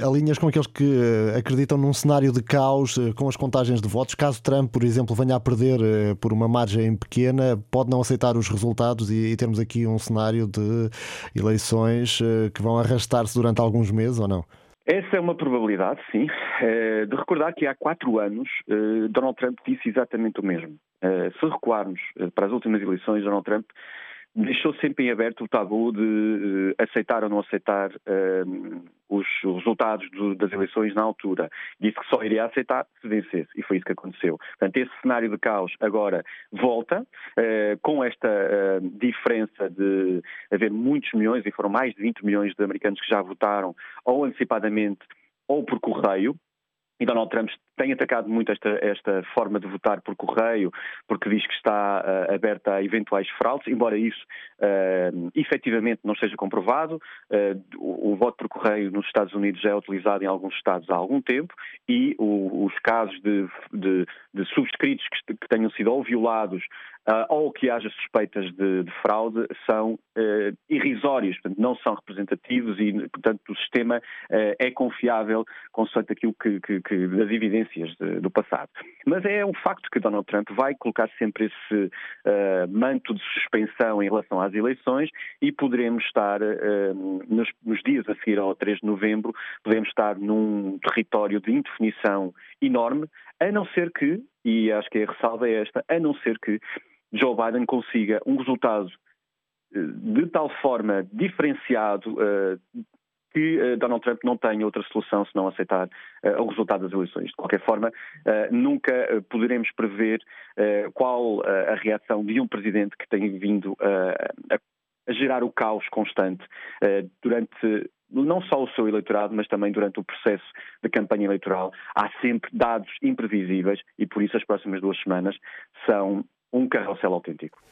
Alinhas com aqueles que uh, acreditam num cenário de caos uh, com as contagens de votos. Caso Trump, por exemplo, venha a perder uh, por uma margem pequena, pode não aceitar os resultados e termos aqui um cenário de eleições que vão arrastar-se durante alguns meses ou não? Essa é uma probabilidade, sim. De recordar que há quatro anos Donald Trump disse exatamente o mesmo. Se recuarmos para as últimas eleições, Donald Trump deixou sempre em aberto o tabu de aceitar ou não aceitar os resultados do, das eleições na altura. Disse que só iria aceitar se vencesse, e foi isso que aconteceu. Portanto, esse cenário de caos agora volta, eh, com esta eh, diferença de haver muitos milhões, e foram mais de 20 milhões de americanos que já votaram, ou antecipadamente ou por correio, e Donald Trump tem atacado muito esta, esta forma de votar por correio, porque diz que está uh, aberta a eventuais fraudes, embora isso uh, efetivamente não seja comprovado. Uh, o, o, voto por correio nos Estados Unidos já é utilizado em alguns estados há algum tempo e o, os casos de, de, de subscritos que, que, tenham sido ou violados uh, ou que haja suspeitas de, de fraude são irrisórios, portanto, não são representativos e, portanto, o sistema é confiável consoante aquilo que, que, que das evidências de, do passado. Mas é um facto que Donald Trump vai colocar sempre esse manto de suspensão em relação às eleições e poderemos estar nos, nos dias a seguir ao 3 de novembro, podemos estar num território de indefinição enorme, a não ser que, e acho que a ressalva é esta, a não ser que Joe Biden consiga um resultado eh, de tal forma diferenciado uh, que uh, Donald Trump não tenha outra solução senão aceitar uh, o resultado das eleições. De qualquer forma, nunca poderemos prever qual a reação de um presidente que tem vindo a, a, gerar o caos constante durante não só o seu eleitorado, mas também durante o processo de campanha eleitoral. Há sempre dados imprevisíveis e por isso as próximas duas semanas são um carrossel autêntico.